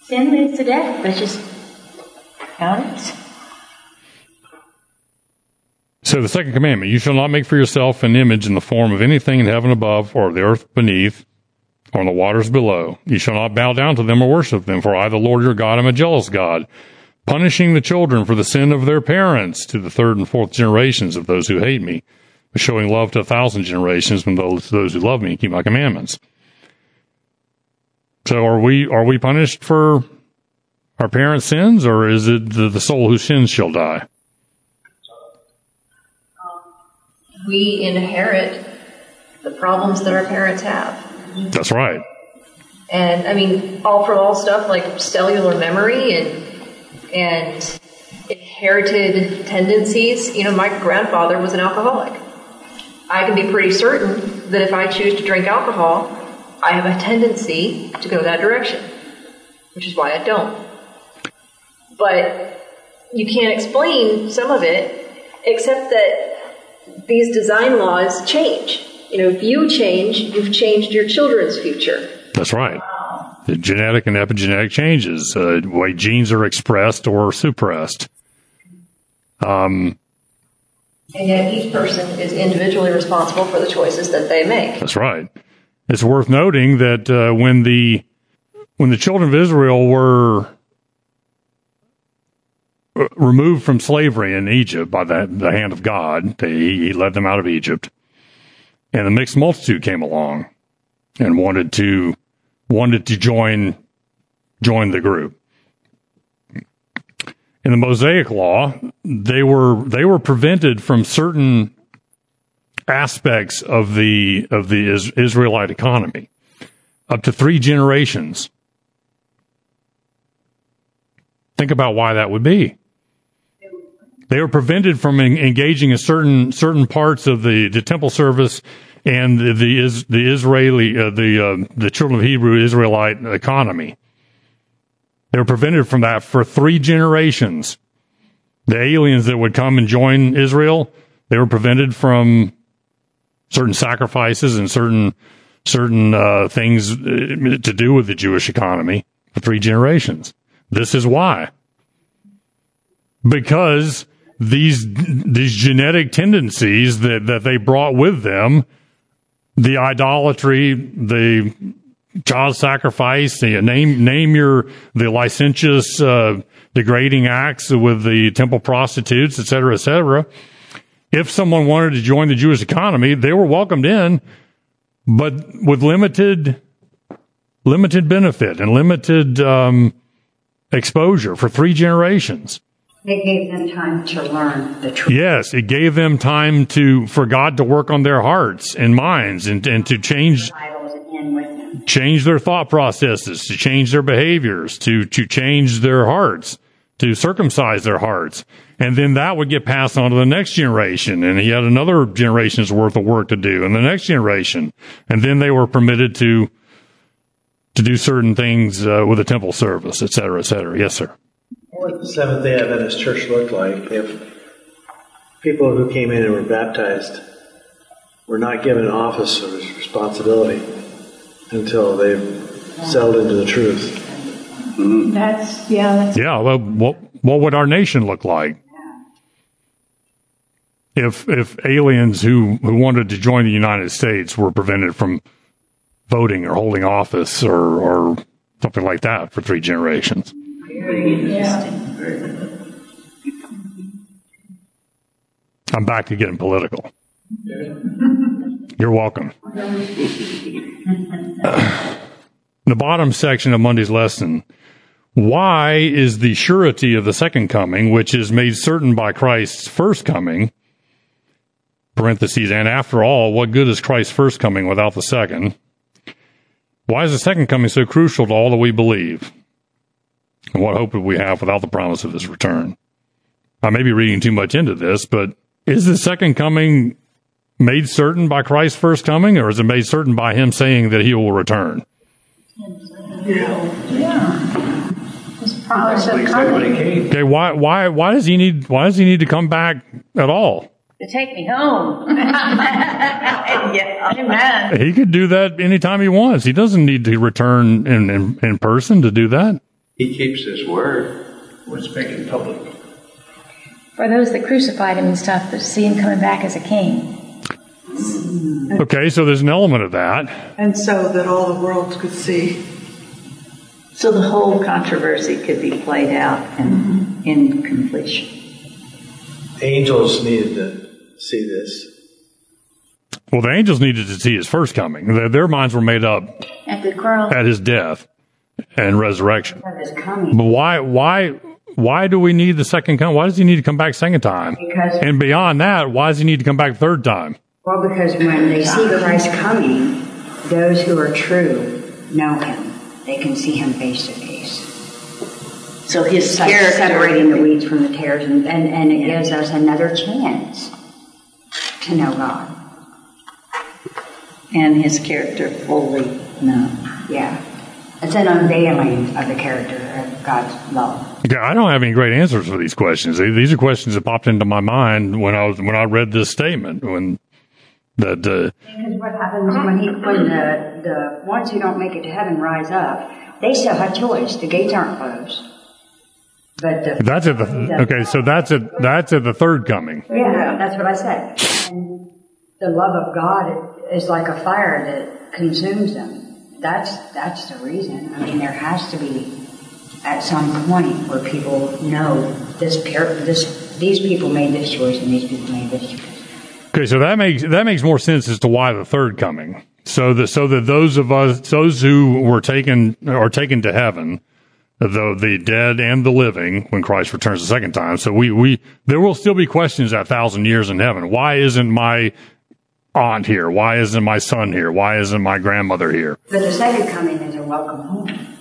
Sin leads to death. That's just how it. So the second commandment, you shall not make for yourself an image in the form of anything in heaven above or the earth beneath or in the waters below. You shall not bow down to them or worship them, for I, the Lord your God, am a jealous God, punishing the children for the sin of their parents to the third and fourth generations of those who hate me, but showing love to a thousand generations from those, those who love me and keep my commandments. So are we, are we punished for our parents' sins, or is it the, the soul whose sins shall die? Um, we inherit the problems that our parents have. That's right. And I mean, all for all stuff like cellular memory and and inherited tendencies. You know, my grandfather was an alcoholic. I can be pretty certain that if I choose to drink alcohol, I have a tendency to go that direction, which is why I don't. But you can't explain some of it except that these design laws change. You know, if you change, you've changed your children's future. That's right. The genetic and epigenetic changes, uh, the way genes are expressed or suppressed. Um, And yet each person is individually responsible for the choices that they make. That's right. It's worth noting that uh, when the when the children of Israel were uh, removed from slavery in Egypt by the, the hand of God, they, he led them out of Egypt, and the mixed multitude came along and wanted to wanted to join join the group. In the Mosaic law, they were they were prevented from certain aspects of the of the Is- Israelite economy up to three generations. Think about why that would be. They were prevented from en- engaging in certain certain parts of the, the temple service and the the, is, the Israeli uh, the uh, the children of Hebrew Israelite economy. They were prevented from that for three generations. The aliens that would come and join Israel, they were prevented from certain sacrifices and certain certain uh, things uh, to do with the Jewish economy for three generations. This is why, because these these genetic tendencies that that they brought with them, the idolatry, the child sacrifice, the name name your the licentious uh, degrading acts with the temple prostitutes, et cetera, et cetera if someone wanted to join the Jewish economy, they were welcomed in, but with limited limited benefit and limited um, exposure for three generations. It gave them time to learn the truth. Yes, it gave them time to for God to work on their hearts and minds and, and to change Bibles in with them. change their thought processes, to change their behaviors, to to change their hearts, to circumcise their hearts. And then that would get passed on to the next generation. And he had another generation's worth of work to do and the next generation. And then they were permitted to to do certain things uh, with the temple service, et cetera, et cetera. Yes, sir. What the Seventh day Adventist church looked like if people who came in and were baptized were not given office or responsibility until they settled into the truth. Mm-hmm. That's, yeah, that's, Yeah. Well, what what would our nation look like? If if aliens who, who wanted to join the United States were prevented from voting or holding office or, or something like that for three generations. I'm back to getting political. [laughs] You're welcome. [laughs] the bottom section of Monday's lesson. Why is the surety of the second coming, which is made certain by Christ's first coming, parentheses, and after all, what good is Christ's first coming without the second? Why is the second coming so crucial to all that we believe? And what hope do we have without the promise of his return? I may be reading too much into this, but is the second coming made certain by Christ's first coming, or is it made certain by him saying that he will return? Yeah. This promise. Okay, why why why does he need why does he need to come back at all? To take me home. [laughs] Yeah, amen. He could do that anytime he wants. He doesn't need to return in, in, in person to do that. He keeps his word. Let's make public. For those that crucified him and stuff, to see him coming back as a king. Okay, so there's an element of that. And so that all the world could see. So the whole controversy could be played out and in completion. Angels needed to see this. Well, the angels needed to see his first coming. Their, their minds were made up At the cross. at his death. and resurrection. Of his coming. But why why why do we need the second coming? Why does he need to come back second time? Because- and beyond that, why does he need to come back third time? Well, because when they see Christ coming, those who are true know him. They can see him face to face. So his It's character, separating the weeds from the tares, and, and, and it gives us another chance to know God. and his character fully known. Yeah. It's an unveiling of the character of God's love. Yeah, I don't have any great answers for these questions. These are questions that popped into my mind when I was when I read this statement. When that uh, Because what happens when he, when the, the ones who don't make it to heaven rise up, they still have choice. The gates aren't closed. But the, that's at the okay. So that's at that's at the third coming. Yeah, that's what I said. And the love of God is like a fire that consumes them. That's that's the reason. I mean, there has to be at some point where people know this this these people made this choice and these people made this choice. Okay, so that makes that makes more sense as to why the third coming. So that so that those of us those who were taken are taken to heaven, the the dead and the living, when Christ returns the second time. So we we there will still be questions at thousand years in heaven. Why isn't my aunt here? Why isn't my son here? Why isn't my grandmother here? But the second coming is a welcome home.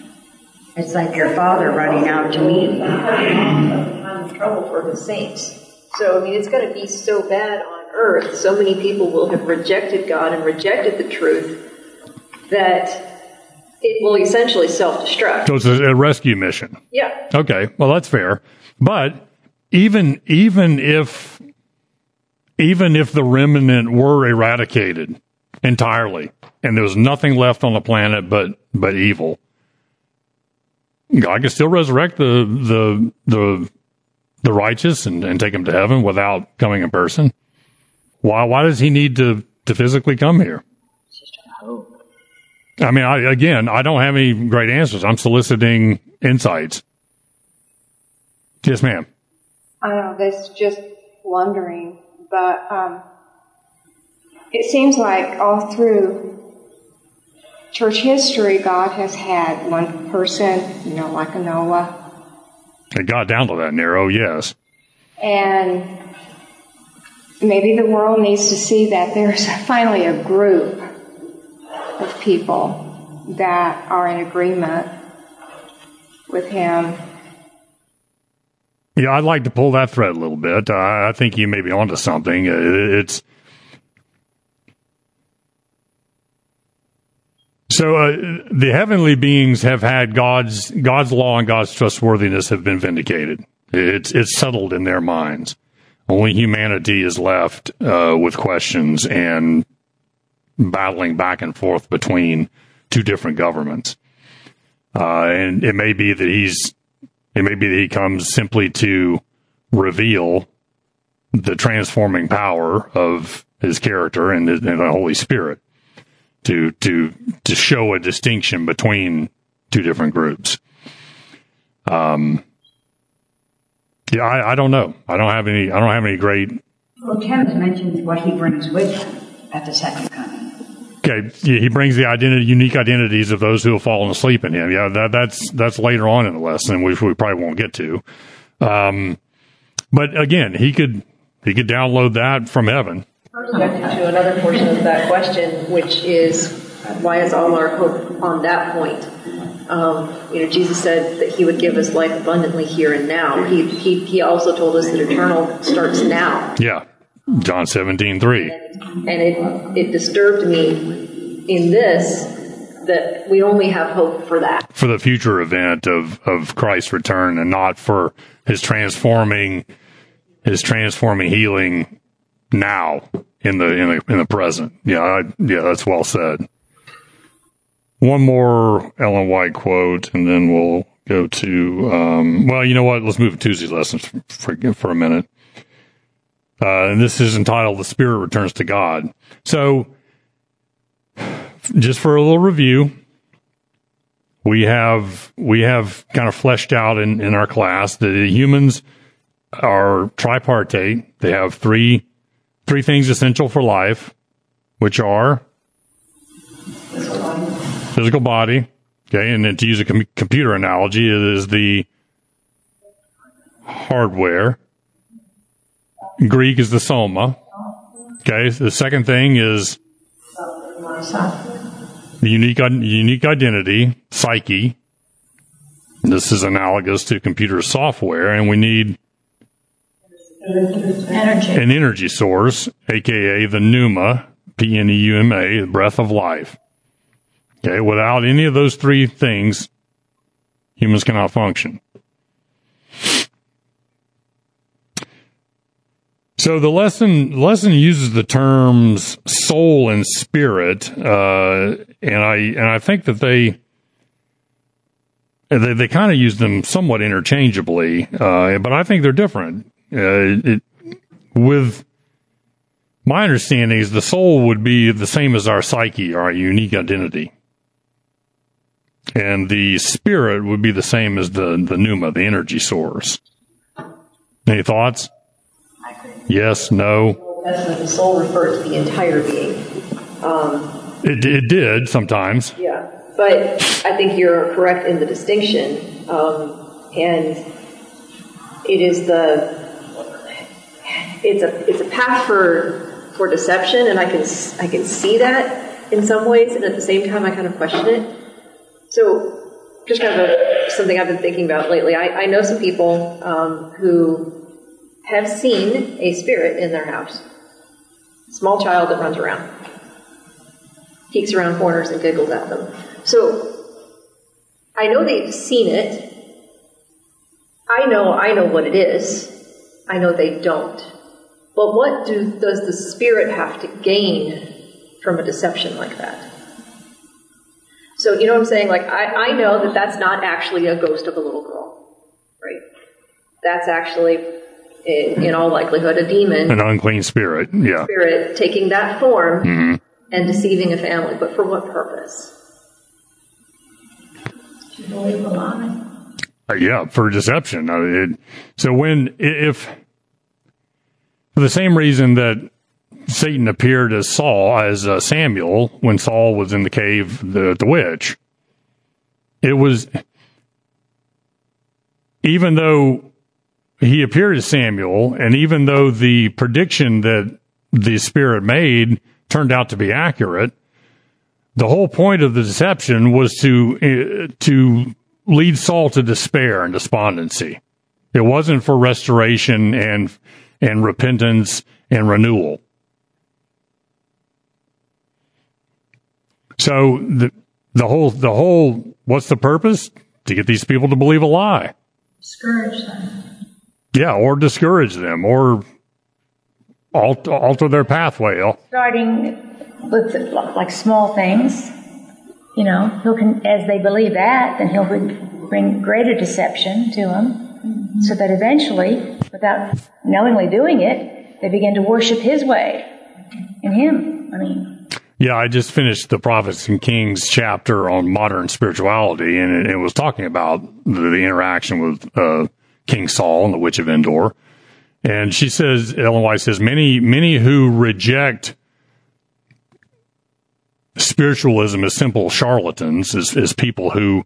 It's like your father running out to meet you. I'm in trouble for the saints. So, I mean, it's going to be so bad on earth. So many people will have rejected God and rejected the truth that it will essentially self destruct. So it's a, a rescue mission. Yeah. Okay, well that's fair. But even even if even if the remnant were eradicated entirely and there was nothing left on the planet but but evil, God can still resurrect the the the the righteous and, and take them to heaven without coming in person. Why why does he need to to physically come here? I mean, I, again, I don't have any great answers. I'm soliciting insights. Yes, ma'am. I know, that's just wondering, but um, it seems like all through church history, God has had one person, you know, like a Noah, It got down to that narrow, yes. and maybe the world needs to see that there's finally a group of people that are in agreement with Him. Yeah, I'd like to pull that thread a little bit. I, think you may be onto something. It's so uh, the heavenly beings have had God's God's law and God's trustworthiness have been vindicated. It's it's settled in their minds. Only humanity is left uh, with questions and battling back and forth between two different governments. Uh, and it may be that he's it may be that he comes simply to reveal the transforming power of his character and, and the Holy Spirit to to to show a distinction between two different groups. Um, yeah, I, I don't know. I don't have any. I don't have any great. Well, Tim has mentioned what he brings with him at the second coming. Okay, yeah, he brings the identity, unique identities of those who have fallen asleep in him. Yeah, that, that's that's later on in the lesson, which we probably won't get to. Um, but again, he could he could download that from heaven. Objected to another portion of that question, which is why is all our hope on that point? Um, you know, Jesus said that He would give us life abundantly here and now. He He, he also told us that eternal starts now, Yeah, John seventeen three. and it it disturbed me in this that we only have hope for that. for the future event of of Christ's return and not for his transforming his transforming healing now in the in the in the present. Yeah, I, yeah, that's well said. One more Ellen White quote, and then we'll go to. Um, well, you know what? Let's move to Tuesday's lessons for for a minute. Uh, and this is entitled "The Spirit Returns to God." So, just for a little review, we have we have kind of fleshed out in, in our class that humans are tripartite. They have three three things essential for life, which are physical body, Okay, and then to use a com- computer analogy, it is the hardware. Greek is the soma. Okay, the second thing is the unique unique identity, psyche. This is analogous to computer software, and we need Energy. an energy source, aka the pneuma, P N E U M A, the breath of life. Okay, without any of those three things, humans cannot function. So the lesson lesson uses the terms soul and spirit, uh, and I and I think that they they, they kind of use them somewhat interchangeably, uh, but I think they're different. Uh, it, with my understanding is the soul would be the same as our psyche, our unique identity. And the spirit would be the same as the, the pneuma, the energy source. Any thoughts? Yes, no. That's what the soul refers to the entire being. Um, It, it did sometimes. Yeah, but I think you're correct in the distinction, um, and it is the it's a it's a path for for deception, and I can I can see that in some ways, and at the same time I kind of question it. So, just kind of a, something I've been thinking about lately. I, I know some people um, who have seen a spirit in their house, small child that runs around peeks around corners and giggles at them. So I know they've seen it. I know I know what it is. I know they don't. But what do, does the spirit have to gain from a deception like that? So you know what I'm saying? Like I, I know that that's not actually a ghost of a little girl, right? That's actually, in, in all likelihood, a demon An unclean spirit. Yeah. spirit taking that form Mhm. and deceiving a family. But for what purpose? To believe a lie. Uh, yeah, for deception. Uh, it, so when, if, for the same reason that Satan appeared as Saul, as uh, Samuel, when Saul was in the cave, the, the witch, it was, even though he appeared as Samuel, and even though the prediction that the Spirit made turned out to be accurate, the whole point of the deception was to uh, to lead Saul to despair and despondency. It wasn't for restoration and and repentance and renewal. So the the whole the whole what's the purpose? To get these people to believe a lie. Discourage them. Yeah, or discourage them or alter, alter their pathway. starting with like small things. You know, he'll can, as they believe that, then he'll bring, bring greater deception to them, so that eventually, without knowingly doing it, they begin to worship his way and him. I mean, Yeah, I just finished the Prophets and Kings chapter on modern spirituality, and it, it was talking about the, the interaction with uh, King Saul and the Witch of Endor. And she says, Ellen White says, many, many who reject spiritualism as simple charlatans, as, as people who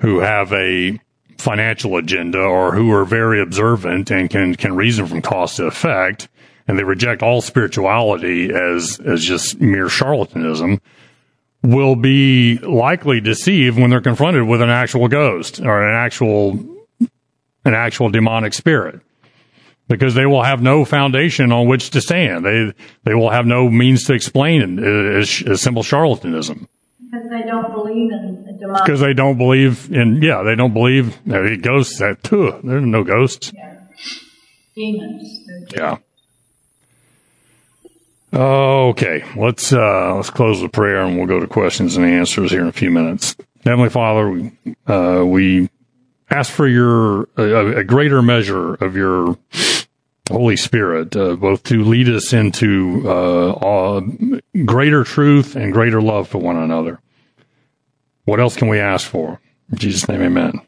who have a financial agenda or who are very observant and can can reason from cause to effect, and they reject all spirituality as as just mere charlatanism, will be likely deceived when they're confronted with an actual ghost or an actual an actual demonic spirit because they will have no foundation on which to stand. They they will have no means to explain it as, as simple charlatanism Because they don't believe in demonic. because they don't believe in yeah they don't believe uh, ghosts. That too, there's no ghosts. demons. Yeah. Okay, let's uh, let's close with prayer and we'll go to questions and answers here in a few minutes. Heavenly Father, we, uh, we ask for your a, a greater measure of your Holy Spirit, uh, both to lead us into uh, greater truth and greater love for one another. What else can we ask for? In Jesus' name, Amen.